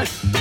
Yes.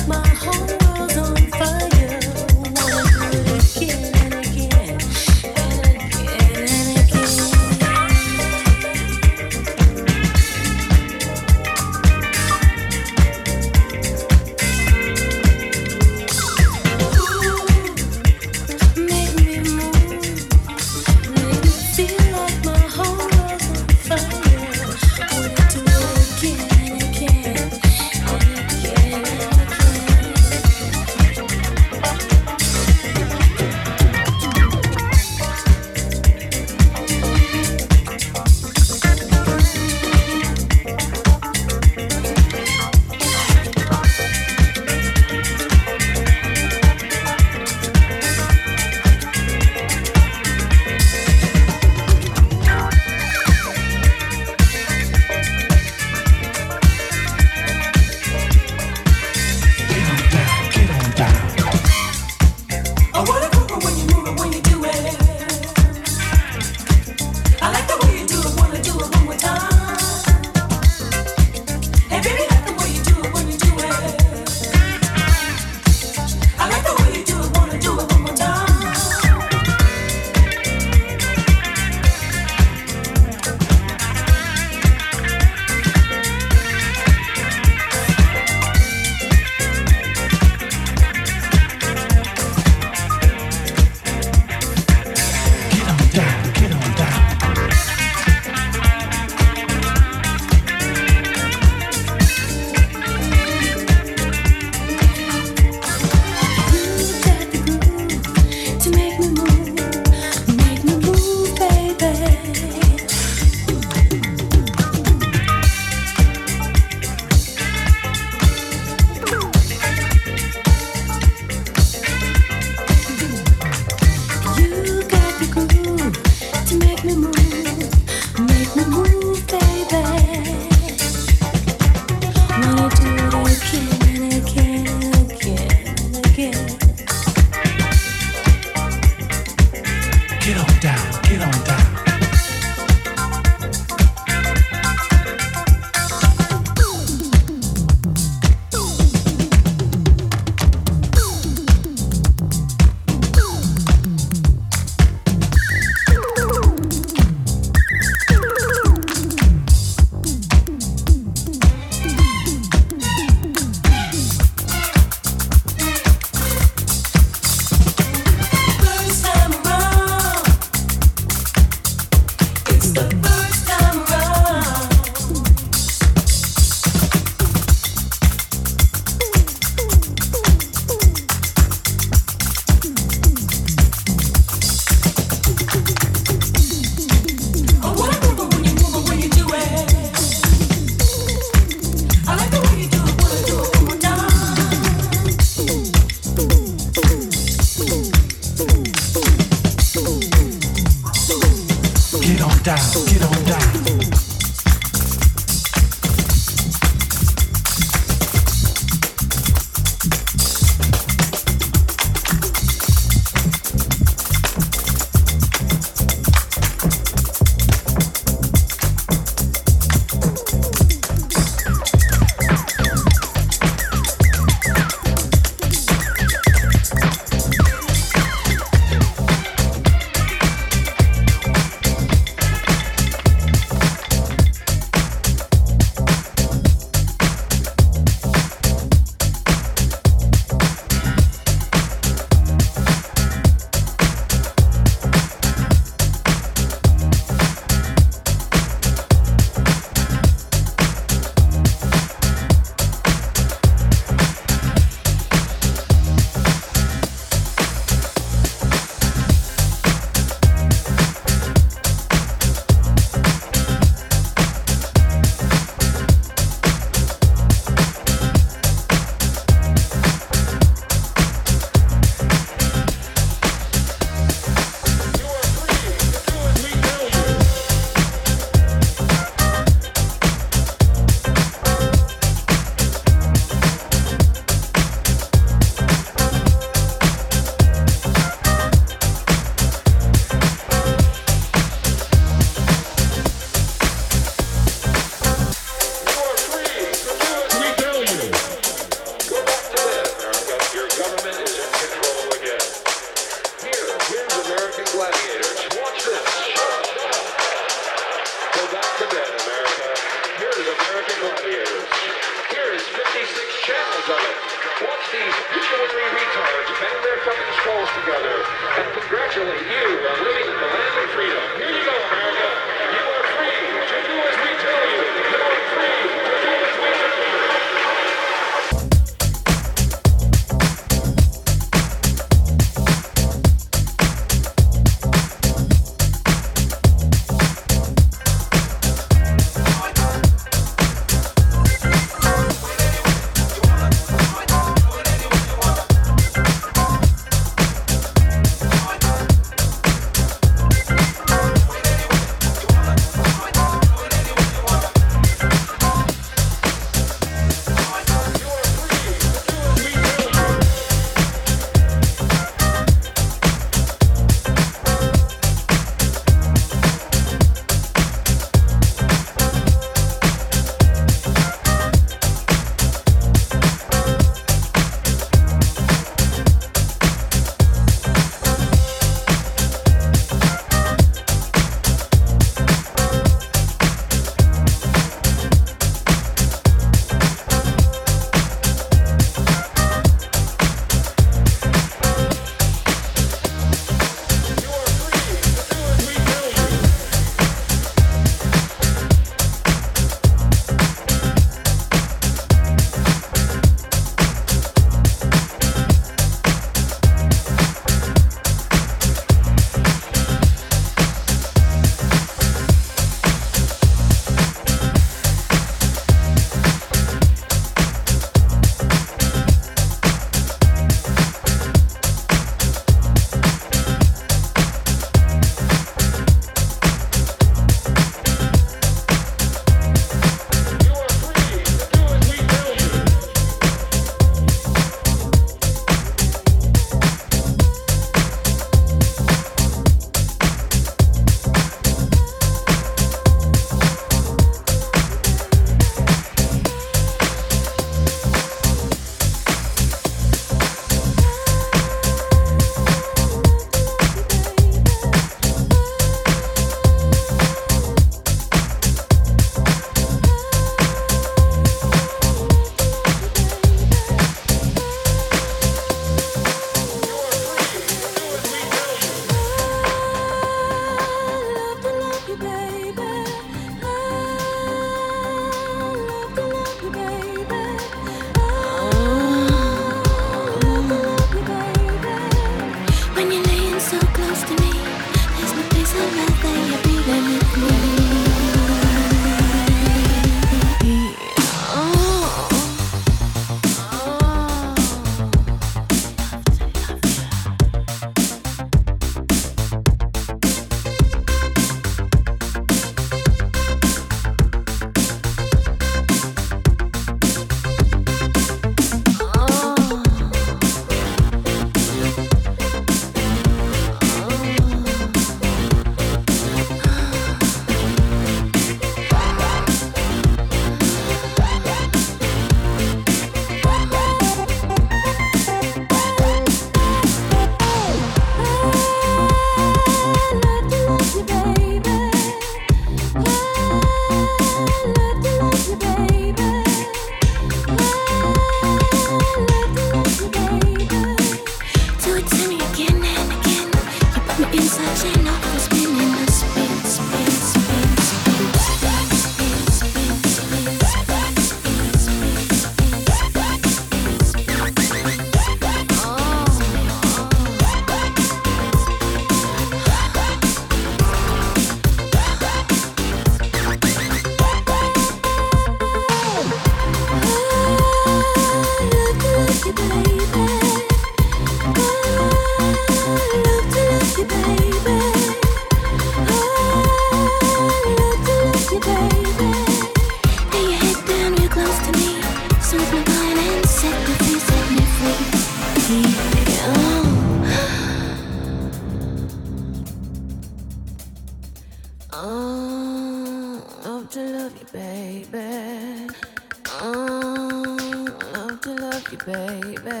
baby.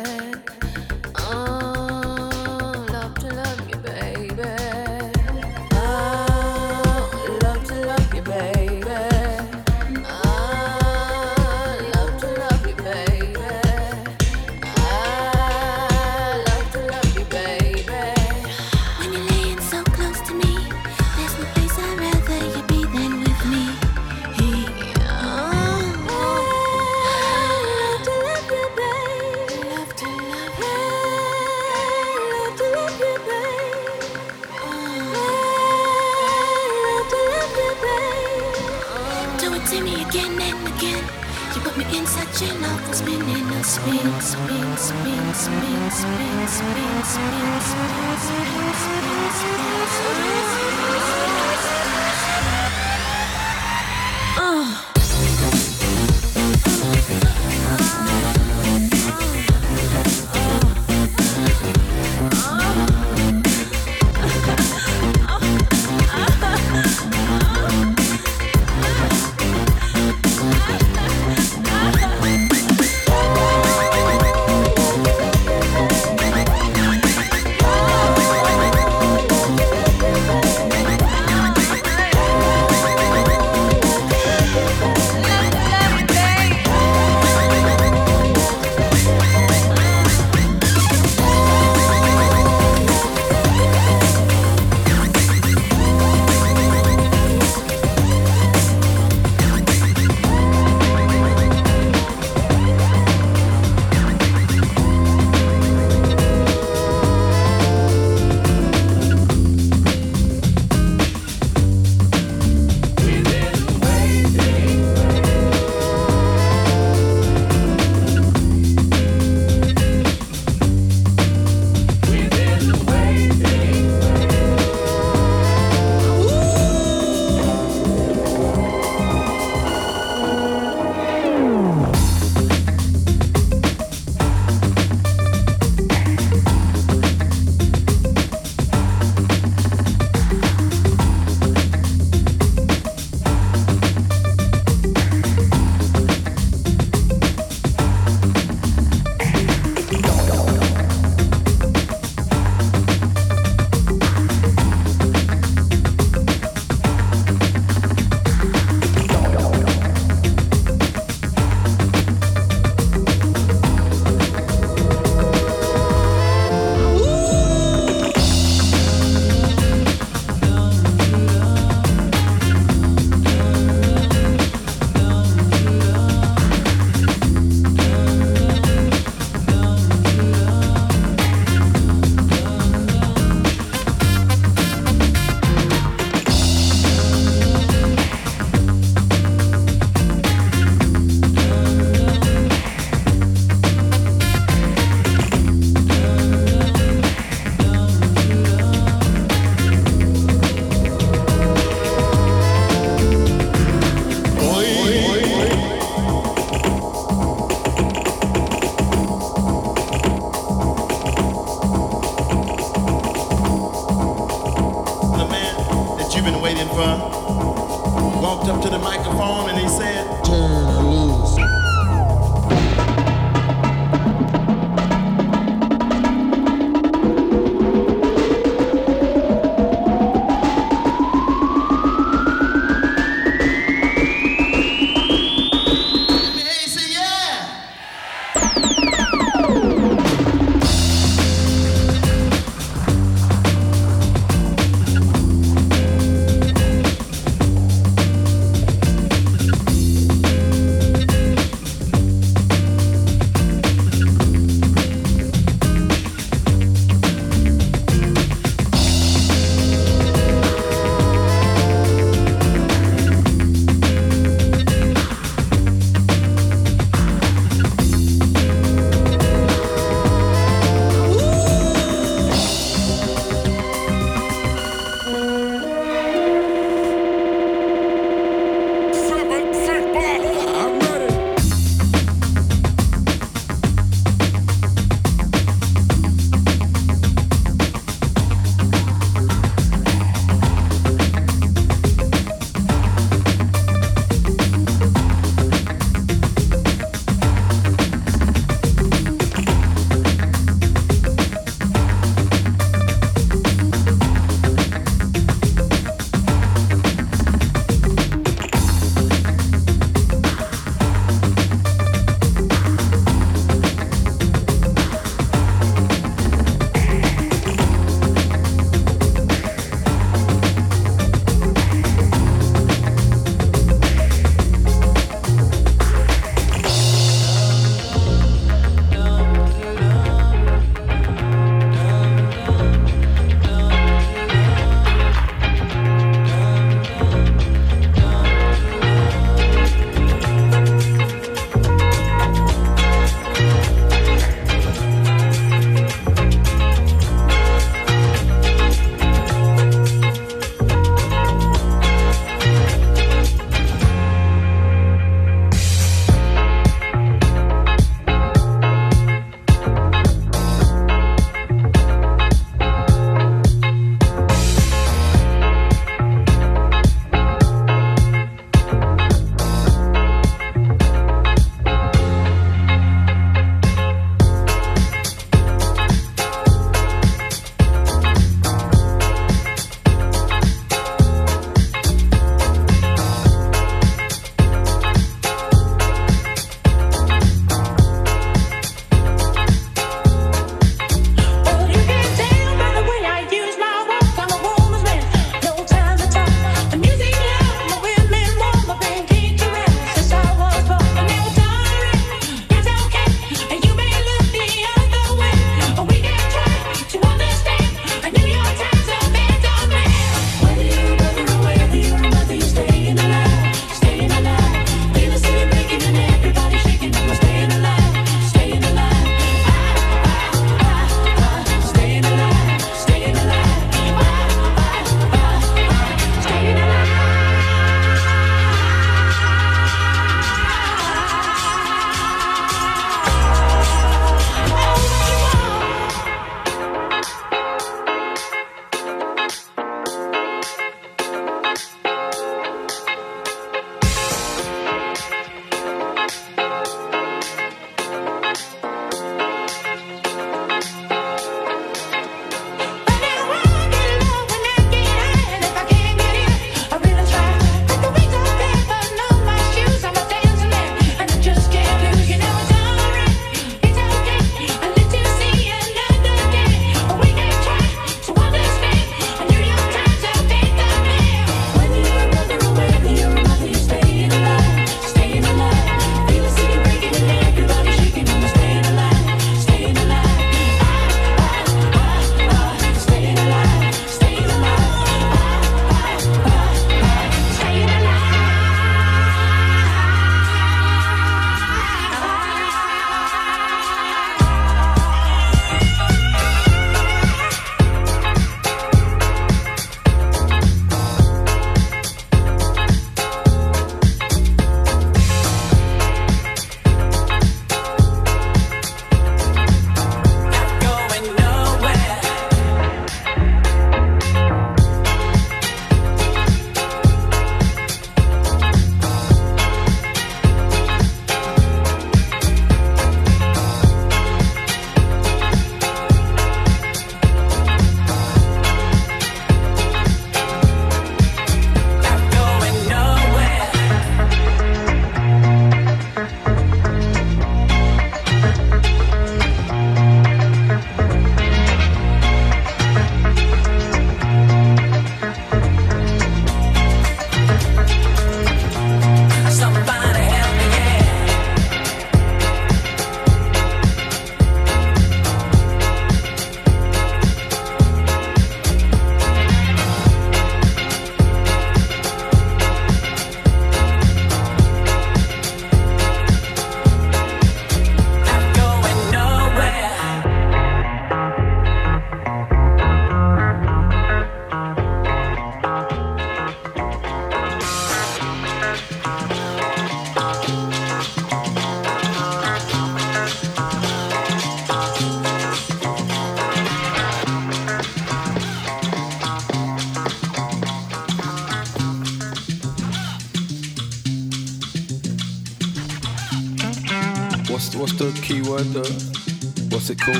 Você co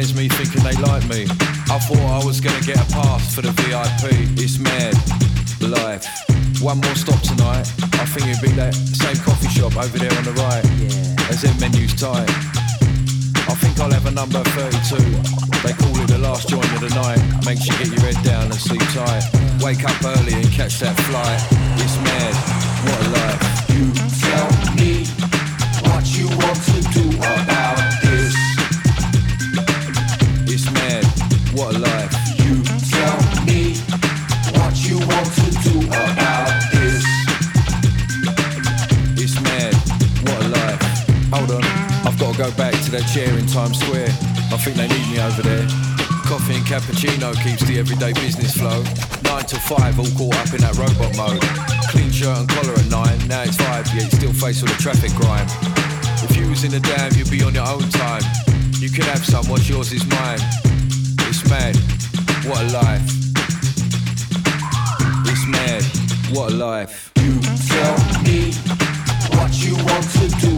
there's me thinking they like me. I thought I was gonna get a pass for the VIP. It's mad. Life. One more stop tonight. I think it'd be that same coffee shop over there on the right. Yeah. As their menu's tight. I think I'll have a number 32. They call it the last joint of the night. Make sure you get your head down and sleep tight. Wake up early and catch that flight. It's mad. What a life. You chair in Times Square. I think they need me over there. Coffee and cappuccino keeps the everyday business flow. Nine to five, all caught up in that robot mode. Clean shirt and collar at nine, now it's five, yet still face all the traffic grime. If you was in the dam, you'd be on your own time. You could have some, what's yours is mine. It's mad, what a life. It's mad, what a life. You tell me what you want to do.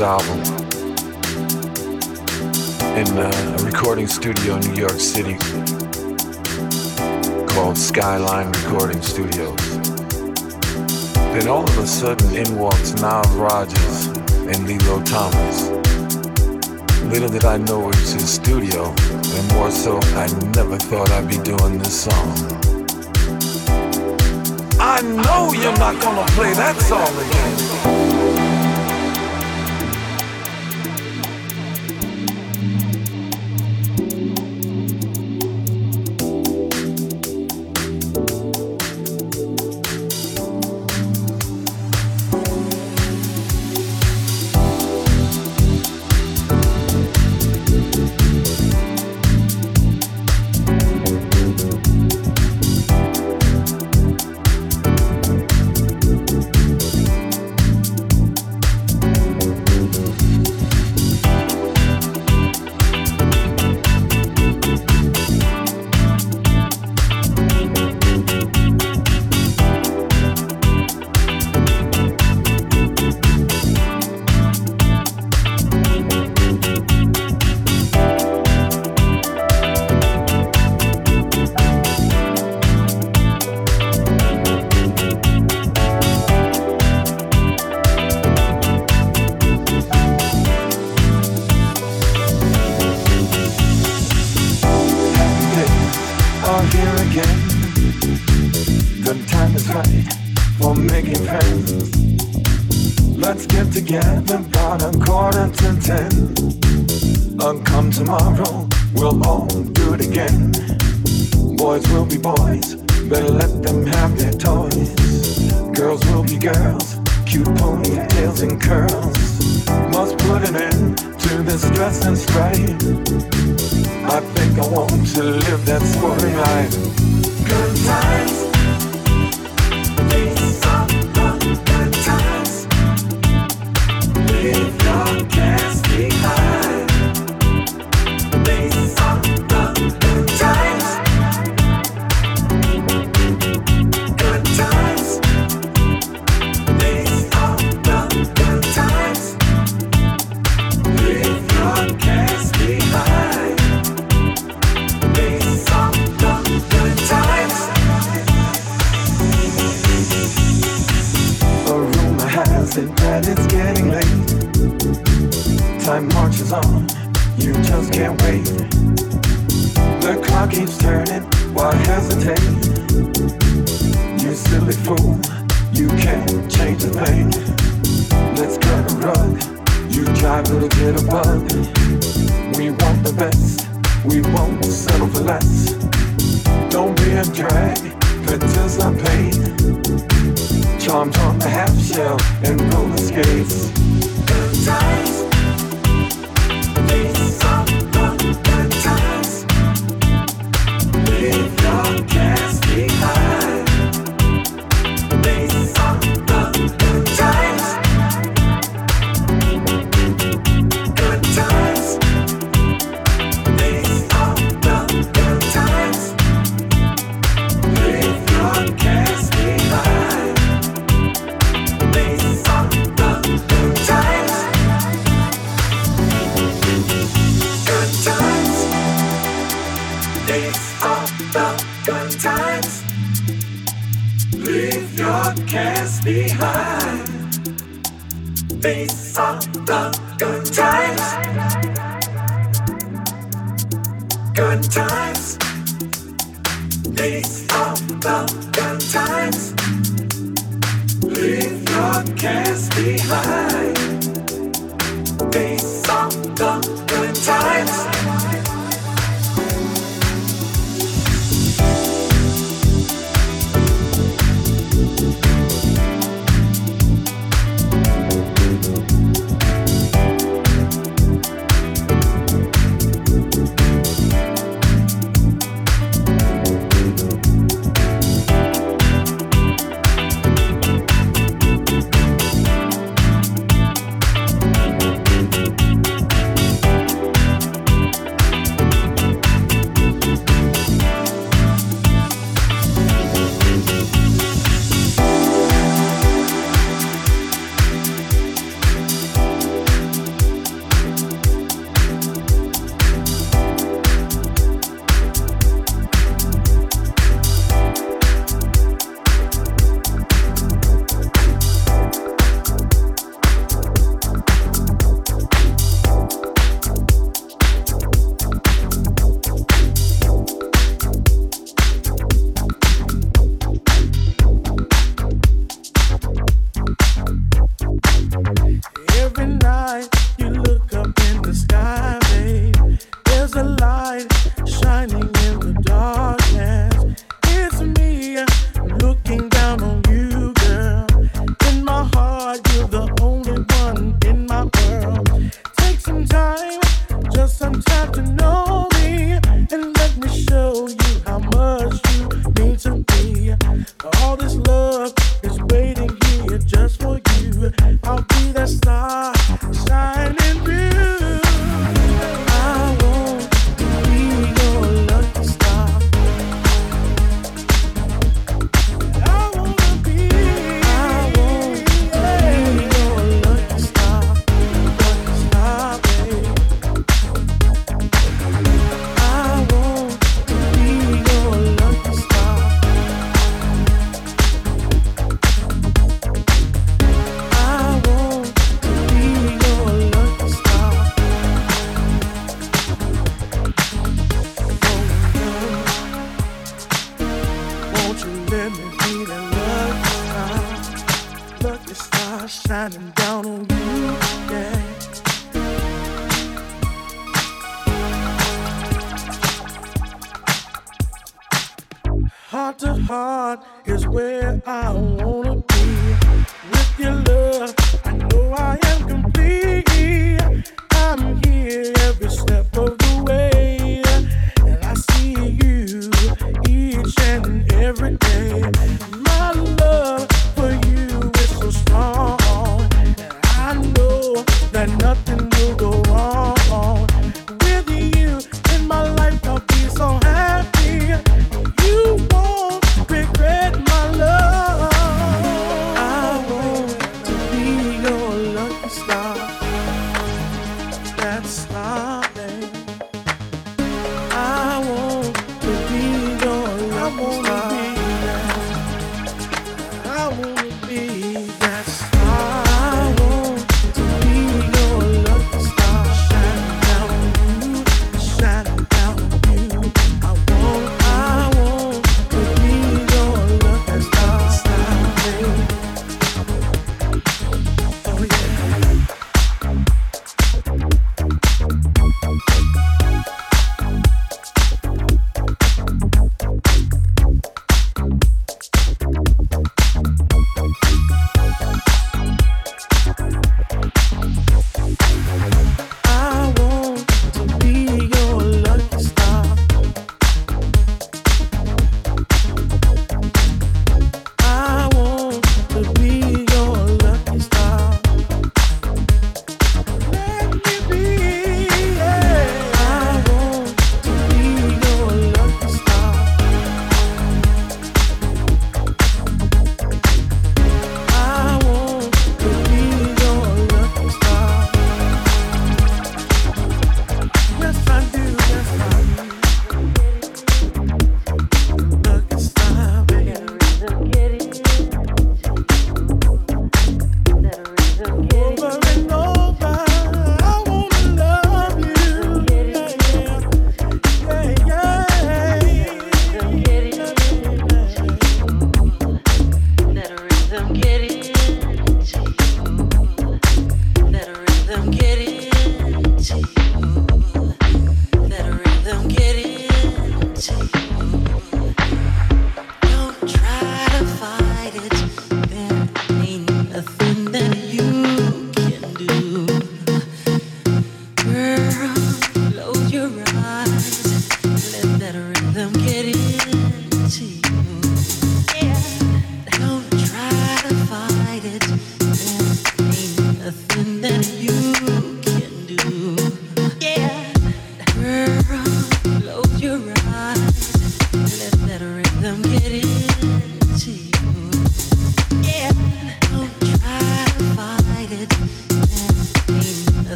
album in uh, a recording studio in New York City called Skyline Recording Studios. Then all of a sudden in walks Nile Rodgers and Lillo Thomas. Little did I know it was his studio, and more so, I never thought I'd be doing this song. I know you're not gonna play that song again.